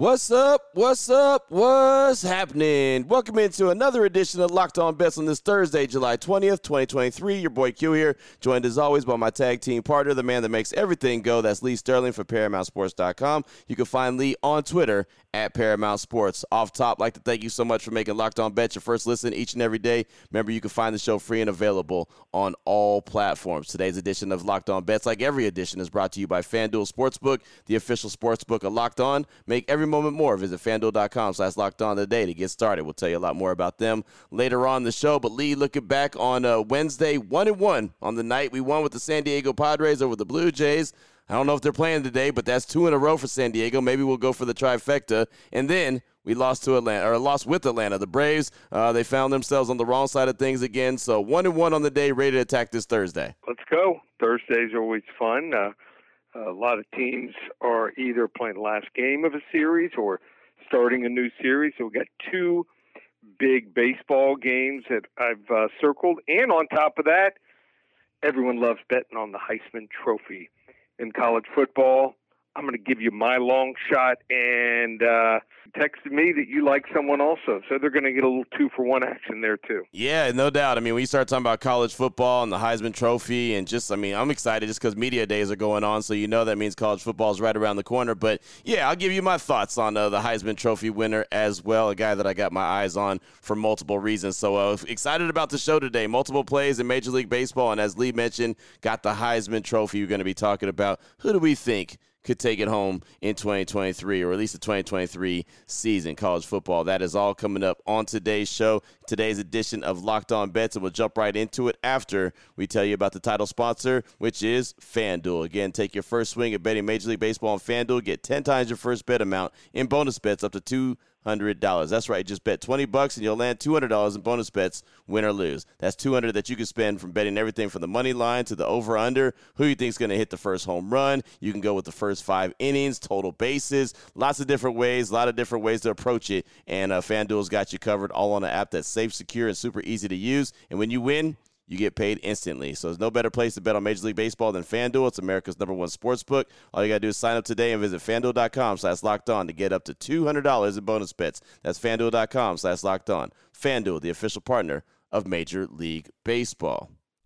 What's up? What's up? What's happening? Welcome into another edition of Locked On Bets on this Thursday, July 20th, 2023. Your boy Q here, joined as always by my tag team partner, the man that makes everything go. That's Lee Sterling for ParamountSports.com. You can find Lee on Twitter at Paramount Sports. Off top, like to thank you so much for making Locked On Bets your first listen each and every day. Remember, you can find the show free and available on all platforms. Today's edition of Locked On Bets, like every edition, is brought to you by FanDuel Sportsbook, the official sportsbook of Locked On. Make every moment more. Visit fanduel.com slash locked on today to get started. We'll tell you a lot more about them later on the show. But Lee, looking back on uh, Wednesday, one and one on the night we won with the San Diego Padres over the Blue Jays. I don't know if they're playing today, but that's two in a row for San Diego. Maybe we'll go for the trifecta. And then we lost to Atlanta, or lost with Atlanta. The Braves, uh, they found themselves on the wrong side of things again. So one and one on the day, ready to attack this Thursday. Let's go. Thursdays are always fun. Uh, a lot of teams are either playing the last game of a series or starting a new series. So we've got two big baseball games that I've uh, circled, and on top of that, everyone loves betting on the Heisman Trophy in college football. I'm going to give you my long shot and uh, texted me that you like someone also. So they're going to get a little two for one action there, too. Yeah, no doubt. I mean, when you start talking about college football and the Heisman Trophy, and just, I mean, I'm excited just because media days are going on. So you know that means college football is right around the corner. But yeah, I'll give you my thoughts on uh, the Heisman Trophy winner as well, a guy that I got my eyes on for multiple reasons. So uh, excited about the show today. Multiple plays in Major League Baseball. And as Lee mentioned, got the Heisman Trophy we're going to be talking about. Who do we think? Could take it home in 2023 or at least the 2023 season college football. That is all coming up on today's show, today's edition of Locked On Bets, and we'll jump right into it after we tell you about the title sponsor, which is FanDuel. Again, take your first swing at betting Major League Baseball on FanDuel. Get 10 times your first bet amount in bonus bets up to two hundred dollars. That's right. Just bet twenty bucks and you'll land two hundred dollars in bonus bets, win or lose. That's two hundred that you can spend from betting everything from the money line to the over under. Who you think is going to hit the first home run? You can go with the first five innings, total bases. Lots of different ways. A lot of different ways to approach it. And uh, FanDuel's got you covered, all on an app that's safe, secure, and super easy to use. And when you win you get paid instantly. So there's no better place to bet on Major League Baseball than FanDuel. It's America's number one sports book. All you got to do is sign up today and visit FanDuel.com slash locked on to get up to $200 in bonus bets. That's FanDuel.com slash locked on. FanDuel, the official partner of Major League Baseball.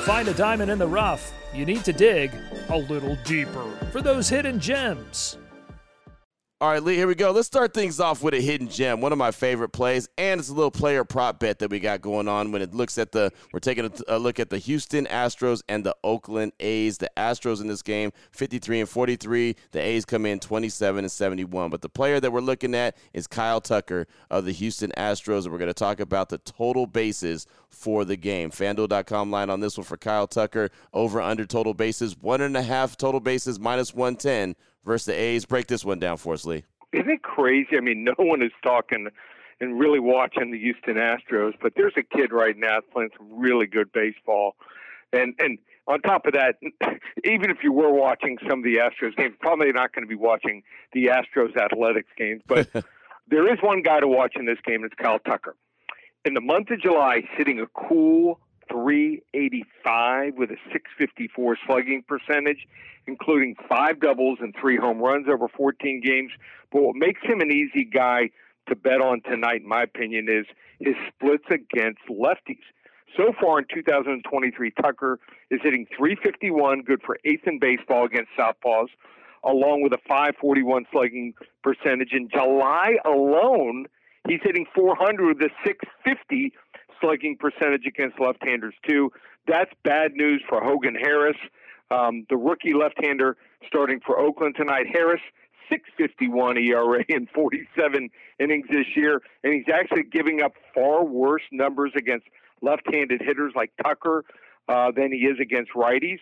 To find a diamond in the rough, you need to dig a little deeper for those hidden gems. All right, Lee, here we go. Let's start things off with a hidden gem, one of my favorite plays, and it's a little player prop bet that we got going on when it looks at the we're taking a, look at the Houston Astros and the Oakland A's. The Astros in this game 53 and 43, the A's come in 27 and 71. But the player that we're looking at is Kyle Tucker of the Houston Astros, and we're going to talk about the total bases for the game. FanDuel.com line on this one for Kyle Tucker over under total bases, one and a half total bases minus 110 versus the A's. Break this one down for us, Lee. Isn't it crazy? I mean, no one is talking and really watching the Houston Astros, but there's a kid right now playing some really good baseball, and and on top of that, even if you were watching some of the Astros games, probably not going to be watching the Astros athletics games, but there is one guy to watch in this game. It's Kyle Tucker. In the month of July, hitting a cool 385 with a 654 slugging percentage, including five doubles and three home runs over 14 games. But what makes him an easy guy to bet on tonight, in my opinion, is his splits against lefties. So far in 2023, Tucker is hitting 351, good for eighth in baseball against Southpaws, along with a 541 slugging percentage. In July alone, he's hitting 400 with a 650 slugging percentage against left-handers too. That's bad news for Hogan Harris, um, the rookie left-hander starting for Oakland tonight. Harris 651 ERA in 47 innings this year, and he's actually giving up far worse numbers against left-handed hitters like Tucker uh, than he is against righties.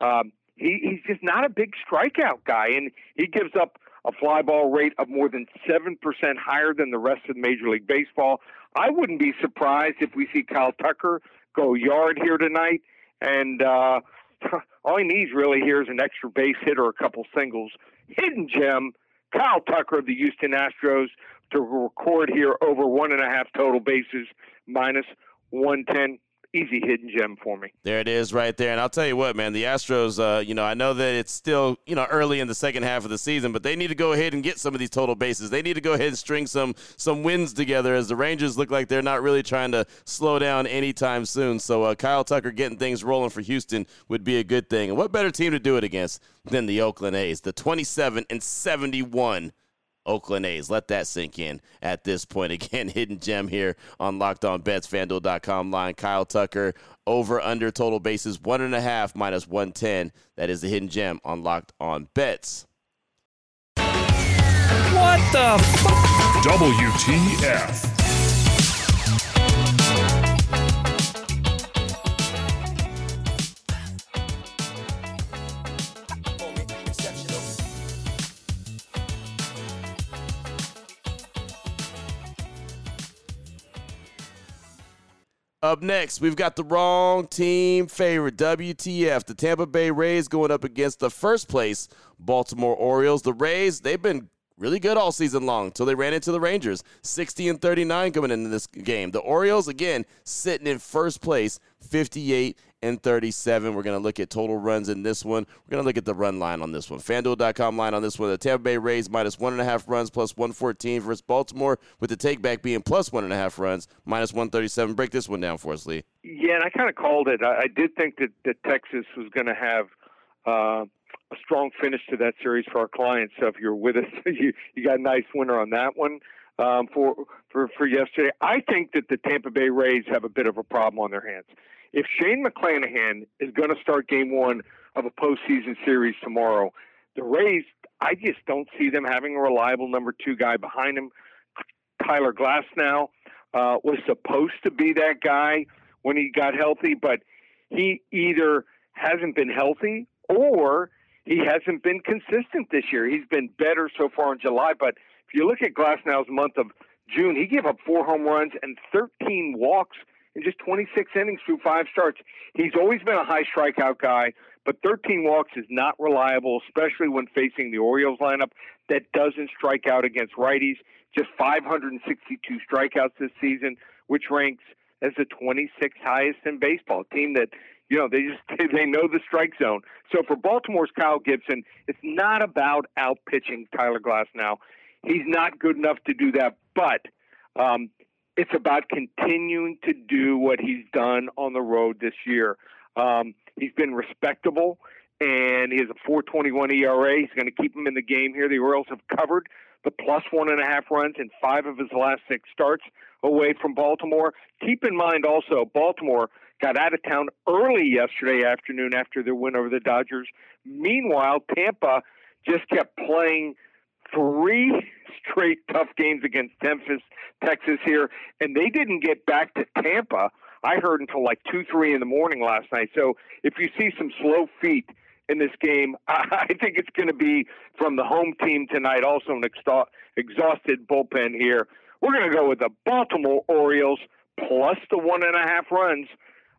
Um, he, he's just not a big strikeout guy, and he gives up a fly ball rate of more than 7% higher than the rest of Major League Baseball. I wouldn't be surprised if we see Kyle Tucker go yard here tonight, and uh, all he needs really here is an extra base hit or a couple singles. Hidden gem, Kyle Tucker of the Houston Astros to record here over one and a half total bases minus 110 easy hidden gem for me. There it is right there. And I'll tell you what, man, the Astros, uh, you know, I know that it's still, you know, early in the second half of the season, but they need to go ahead and get some of these total bases. They need to go ahead and string some some wins together as the Rangers look like they're not really trying to slow down anytime soon. So uh, Kyle Tucker getting things rolling for Houston would be a good thing. And what better team to do it against than the Oakland A's, the 27 and 71 Oakland A's. Let that sink in at this point. Again, hidden gem here on Locked On Bets, FanDuel.com line. Kyle Tucker over under total bases one and a half minus 110. That is the hidden gem on Locked On Bets. What the f- WTF. Up next, we've got the wrong team favorite, WTF. The Tampa Bay Rays going up against the first place Baltimore Orioles. The Rays, they've been really good all season long until they ran into the Rangers. 60 and 39 coming into this game. The Orioles, again, sitting in first place, 58 and 37. We're going to look at total runs in this one. We're going to look at the run line on this one. FanDuel.com line on this one. The Tampa Bay Rays minus one and a half runs plus 114 versus Baltimore, with the takeback being plus one and a half runs minus 137. Break this one down for us, Lee. Yeah, and I kind of called it. I, I did think that, that Texas was going to have uh, a strong finish to that series for our clients. So if you're with us, you, you got a nice winner on that one. Um, for for for yesterday, I think that the Tampa Bay Rays have a bit of a problem on their hands if Shane McClanahan is going to start game one of a postseason series tomorrow, the Rays, I just don't see them having a reliable number two guy behind him. Tyler Glasnow uh, was supposed to be that guy when he got healthy, but he either hasn't been healthy or he hasn't been consistent this year. He's been better so far in July, but if you look at Glasnow's month of June, he gave up four home runs and 13 walks in just 26 innings through five starts. He's always been a high strikeout guy, but 13 walks is not reliable, especially when facing the Orioles lineup that doesn't strike out against righties. Just 562 strikeouts this season, which ranks as the 26th highest in baseball. A team that you know they just they know the strike zone. So for Baltimore's Kyle Gibson, it's not about out pitching Tyler Glasnow. He's not good enough to do that, but um, it's about continuing to do what he's done on the road this year. Um, he's been respectable, and he has a 4.21 ERA. He's going to keep him in the game here. The Orioles have covered the plus one and a half runs in five of his last six starts away from Baltimore. Keep in mind also, Baltimore got out of town early yesterday afternoon after their win over the Dodgers. Meanwhile, Tampa just kept playing three straight tough games against Memphis, Texas here, and they didn't get back to Tampa. I heard until like two, three in the morning last night. So if you see some slow feet in this game, I think it's going to be from the home team tonight. Also, an exhausted bullpen here. We're going to go with the Baltimore Orioles plus the one and a half runs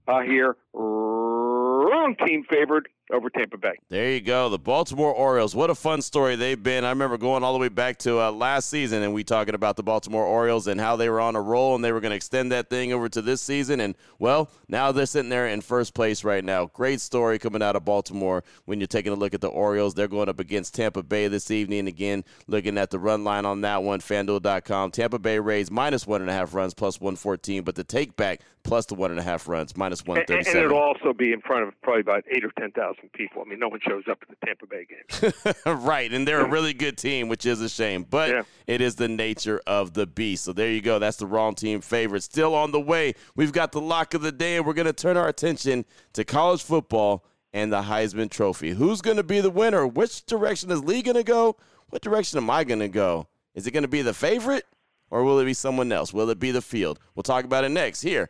uh, here. Wrong team favored over Tampa Bay. There you go. The Baltimore Orioles. What a fun story they've been. I remember going all the way back to uh, last season and we talking about the Baltimore Orioles and how they were on a roll and they were going to extend that thing over to this season. And, well, now they're sitting there in first place right now. Great story coming out of Baltimore when you're taking a look at the Orioles. They're going up against Tampa Bay this evening. Again, looking at the run line on that one, fanduel.com. Tampa Bay Rays minus one and a half runs, plus 114, but the take back plus the one and a half runs, minus 137. And, and it'll also be in front of probably about eight or 10,000 people. I mean, no one shows up at the Tampa Bay games. right, and they're a really good team, which is a shame, but yeah. it is the nature of the beast. So there you go. That's the wrong team favorite. Still on the way. We've got the lock of the day, and we're going to turn our attention to college football and the Heisman Trophy. Who's going to be the winner? Which direction is Lee going to go? What direction am I going to go? Is it going to be the favorite, or will it be someone else? Will it be the field? We'll talk about it next here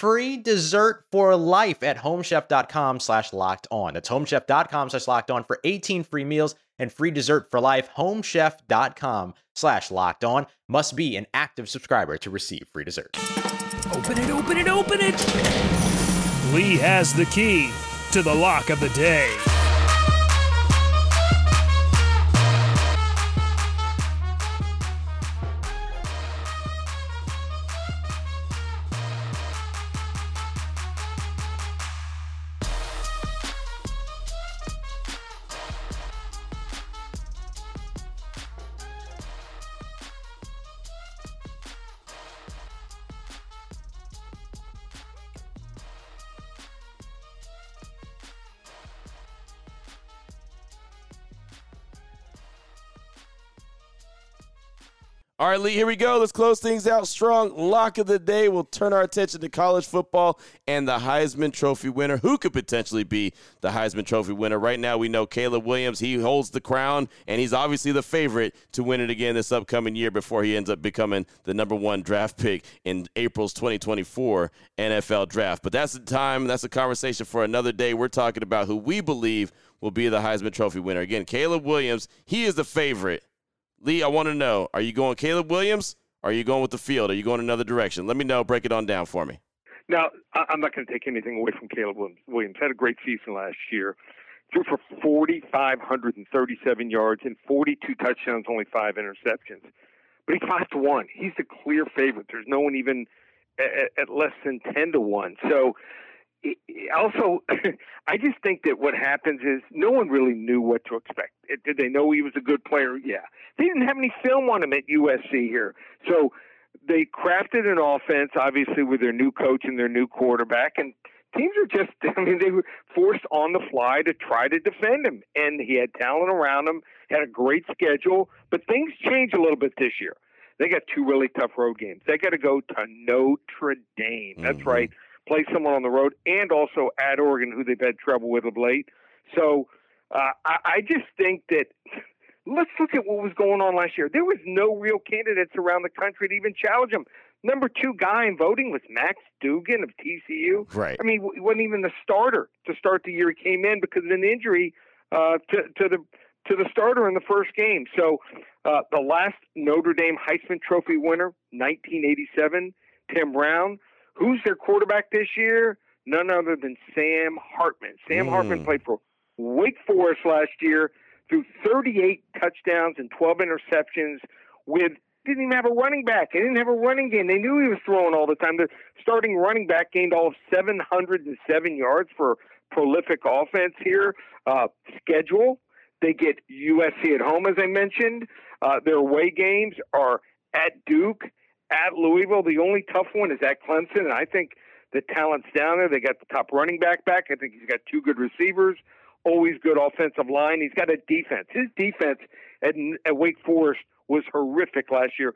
free dessert for life at homechef.com slash locked on. That's homechef.com slash locked on for 18 free meals and free dessert for life. Homechef.com slash locked on must be an active subscriber to receive free dessert. Open it, open it, open it. Lee has the key to the lock of the day. All right, Lee, here we go. Let's close things out strong. Lock of the day. We'll turn our attention to college football and the Heisman Trophy winner. Who could potentially be the Heisman Trophy winner? Right now, we know Caleb Williams. He holds the crown, and he's obviously the favorite to win it again this upcoming year before he ends up becoming the number one draft pick in April's 2024 NFL draft. But that's the time. That's a conversation for another day. We're talking about who we believe will be the Heisman Trophy winner. Again, Caleb Williams, he is the favorite Lee, I want to know: Are you going Caleb Williams? Are you going with the field? Are you going another direction? Let me know. Break it on down for me. Now, I'm not going to take anything away from Caleb Williams. Had a great season last year. Threw for 4,537 yards and 42 touchdowns, only five interceptions. But he's five to one. He's the clear favorite. There's no one even at, at less than 10 to one. So also, I just think that what happens is no one really knew what to expect. Did they know he was a good player? Yeah. They didn't have any film on him at USC here. So they crafted an offense, obviously, with their new coach and their new quarterback. And teams are just, I mean, they were forced on the fly to try to defend him. And he had talent around him, had a great schedule. But things change a little bit this year. They got two really tough road games. They got to go to Notre Dame. That's mm-hmm. right play someone on the road, and also at Oregon, who they've had trouble with of late. So uh, I, I just think that let's look at what was going on last year. There was no real candidates around the country to even challenge him. Number two guy in voting was Max Duggan of TCU. Right. I mean, he wasn't even the starter to start the year. He came in because of an injury uh, to, to the to the starter in the first game. So uh, the last Notre Dame Heisman Trophy winner, 1987, Tim Brown. Who's their quarterback this year? None other than Sam Hartman. Sam mm. Hartman played for Wake Forest last year, threw 38 touchdowns and 12 interceptions with didn't even have a running back. They didn't have a running game. They knew he was throwing all the time. The starting running back gained all of 707 yards for prolific offense here. Uh, schedule, they get USC at home, as I mentioned. Uh, their away games are at Duke, at Louisville. The only tough one is at Clemson, and I think The talent's down there. They got the top running back back. I think he's got two good receivers. Always good offensive line. He's got a defense. His defense at, at Wake Forest was horrific last year.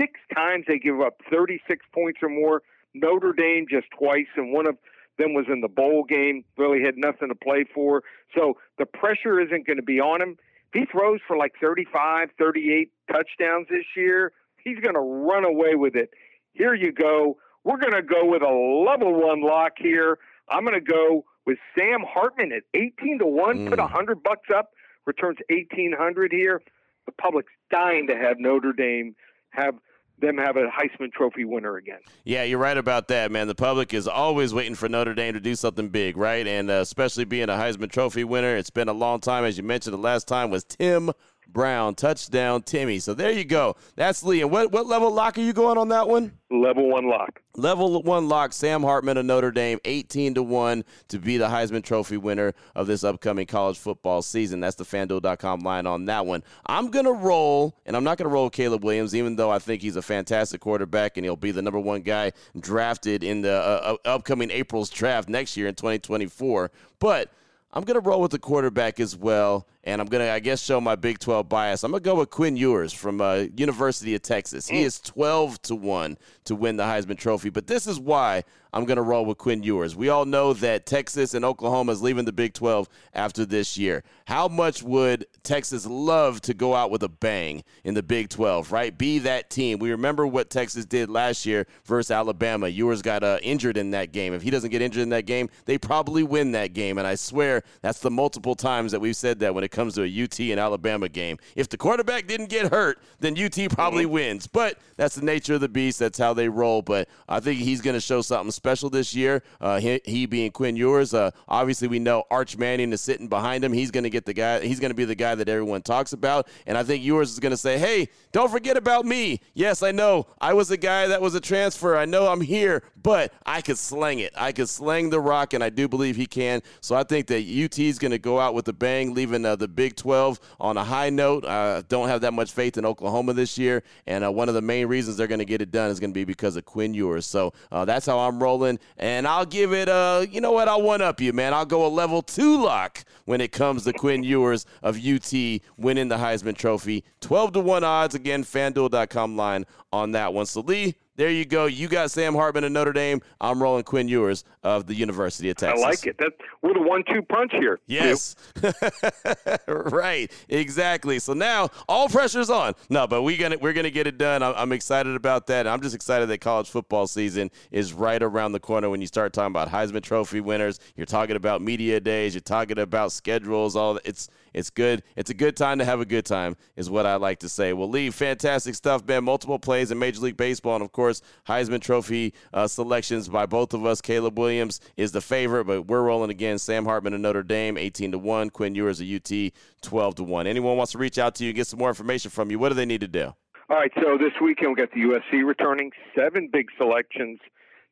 Six times they give up 36 points or more. Notre Dame just twice, and one of them was in the bowl game. Really had nothing to play for. So the pressure isn't going to be on him. If he throws for like 35, 38 touchdowns this year, he's going to run away with it. Here you go. We're going to go with a level one lock here. I'm going to go with Sam Hartman at 18 to 1, mm. put 100 bucks up, returns 1800 here. The public's dying to have Notre Dame have them have a Heisman Trophy winner again. Yeah, you're right about that, man. The public is always waiting for Notre Dame to do something big, right? And uh, especially being a Heisman Trophy winner, it's been a long time. As you mentioned, the last time was Tim Brown, touchdown, Timmy. So there you go. That's Lee. And what, what level lock are you going on that one? Level one lock. Level one lock. Sam Hartman of Notre Dame, 18 to 1 to be the Heisman Trophy winner of this upcoming college football season. That's the fanduel.com line on that one. I'm going to roll, and I'm not going to roll Caleb Williams, even though I think he's a fantastic quarterback and he'll be the number one guy drafted in the uh, uh upcoming April's draft next year in 2024. But I'm going to roll with the quarterback as well, and I'm going to, I guess, show my Big 12 bias. I'm going to go with Quinn Ewers from uh, University of Texas. He is 12 to 1 to win the Heisman Trophy, but this is why I'm going to roll with Quinn Ewers. We all know that Texas and Oklahoma is leaving the Big 12 after this year. How much would Texas love to go out with a bang in the Big 12, right? Be that team. We remember what Texas did last year versus Alabama. Ewers got uh, injured in that game. If he doesn't get injured in that game, they probably win that game. And I swear that's the multiple times that we've said that when it comes to a UT and Alabama game. If the quarterback didn't get hurt, then UT probably mm-hmm. wins. But that's the nature of the beast. That's how they roll. But I think he's going to show something special this year. Uh, he, he, being Quinn Ewers. Uh, obviously, we know Arch Manning is sitting behind him. He's going to get the guy. He's going to be the guy that everyone talks about. And I think Ewers is going to say, "Hey, don't forget about me. Yes, I know I was a guy that was a transfer. I know I'm here, but I could sling it. I could sling the rock, and I do believe he can. So I think that UT is going to go out with a bang, leaving uh, the Big 12 on a high note. I don't have that much faith in Oklahoma this year, and uh, one of the main reasons they're going to get it done is going to be because of Quinn Ewers. So uh, that's how I'm rolling and I'll give it a, you know what, I'll one up you, man. I'll go a level two lock when it comes to Quinn Ewers of UT winning the Heisman Trophy. 12 to 1 odds, again, fanduel.com line on that one. So, Lee, there you go. You got Sam Hartman of Notre Dame. I'm rolling Quinn Ewers of the University of Texas. I like it. That we're the one-two punch here. Yes, right, exactly. So now all pressure's on. No, but we're gonna we're gonna get it done. I'm, I'm excited about that. I'm just excited that college football season is right around the corner. When you start talking about Heisman Trophy winners, you're talking about media days. You're talking about schedules. All it's it's good. It's a good time to have a good time, is what I like to say. We'll leave fantastic stuff, man. Multiple plays in Major League Baseball, and of course, Heisman Trophy uh, selections by both of us. Caleb Williams is the favorite, but we're rolling again. Sam Hartman of Notre Dame, 18 to 1. Quinn Ewers of UT, 12 to 1. Anyone wants to reach out to you and get some more information from you, what do they need to do? All right, so this weekend we got the USC returning. Seven big selections,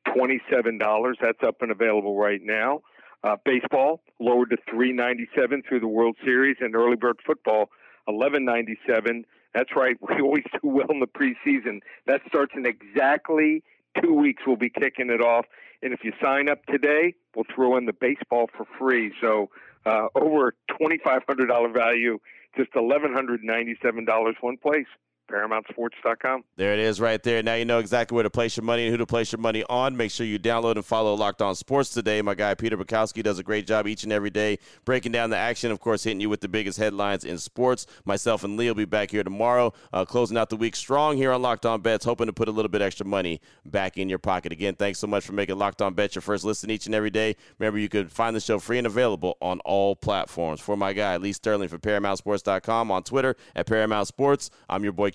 $27. That's up and available right now. Uh, baseball lowered to 397 through the World Series, and early bird football 1197. That's right. We always do well in the preseason. That starts in exactly two weeks. We'll be kicking it off, and if you sign up today, we'll throw in the baseball for free. So uh, over $2,500 value, just $1,197 one place. ParamountSports.com. There it is right there. Now you know exactly where to place your money and who to place your money on. Make sure you download and follow Locked On Sports today. My guy Peter Bukowski does a great job each and every day breaking down the action, of course, hitting you with the biggest headlines in sports. Myself and Lee will be back here tomorrow, uh, closing out the week strong here on Locked On Bets, hoping to put a little bit extra money back in your pocket. Again, thanks so much for making Locked On Bets your first listen each and every day. Remember, you can find the show free and available on all platforms. For my guy, Lee Sterling from ParamountSports.com on Twitter at Paramount Sports. I'm your boy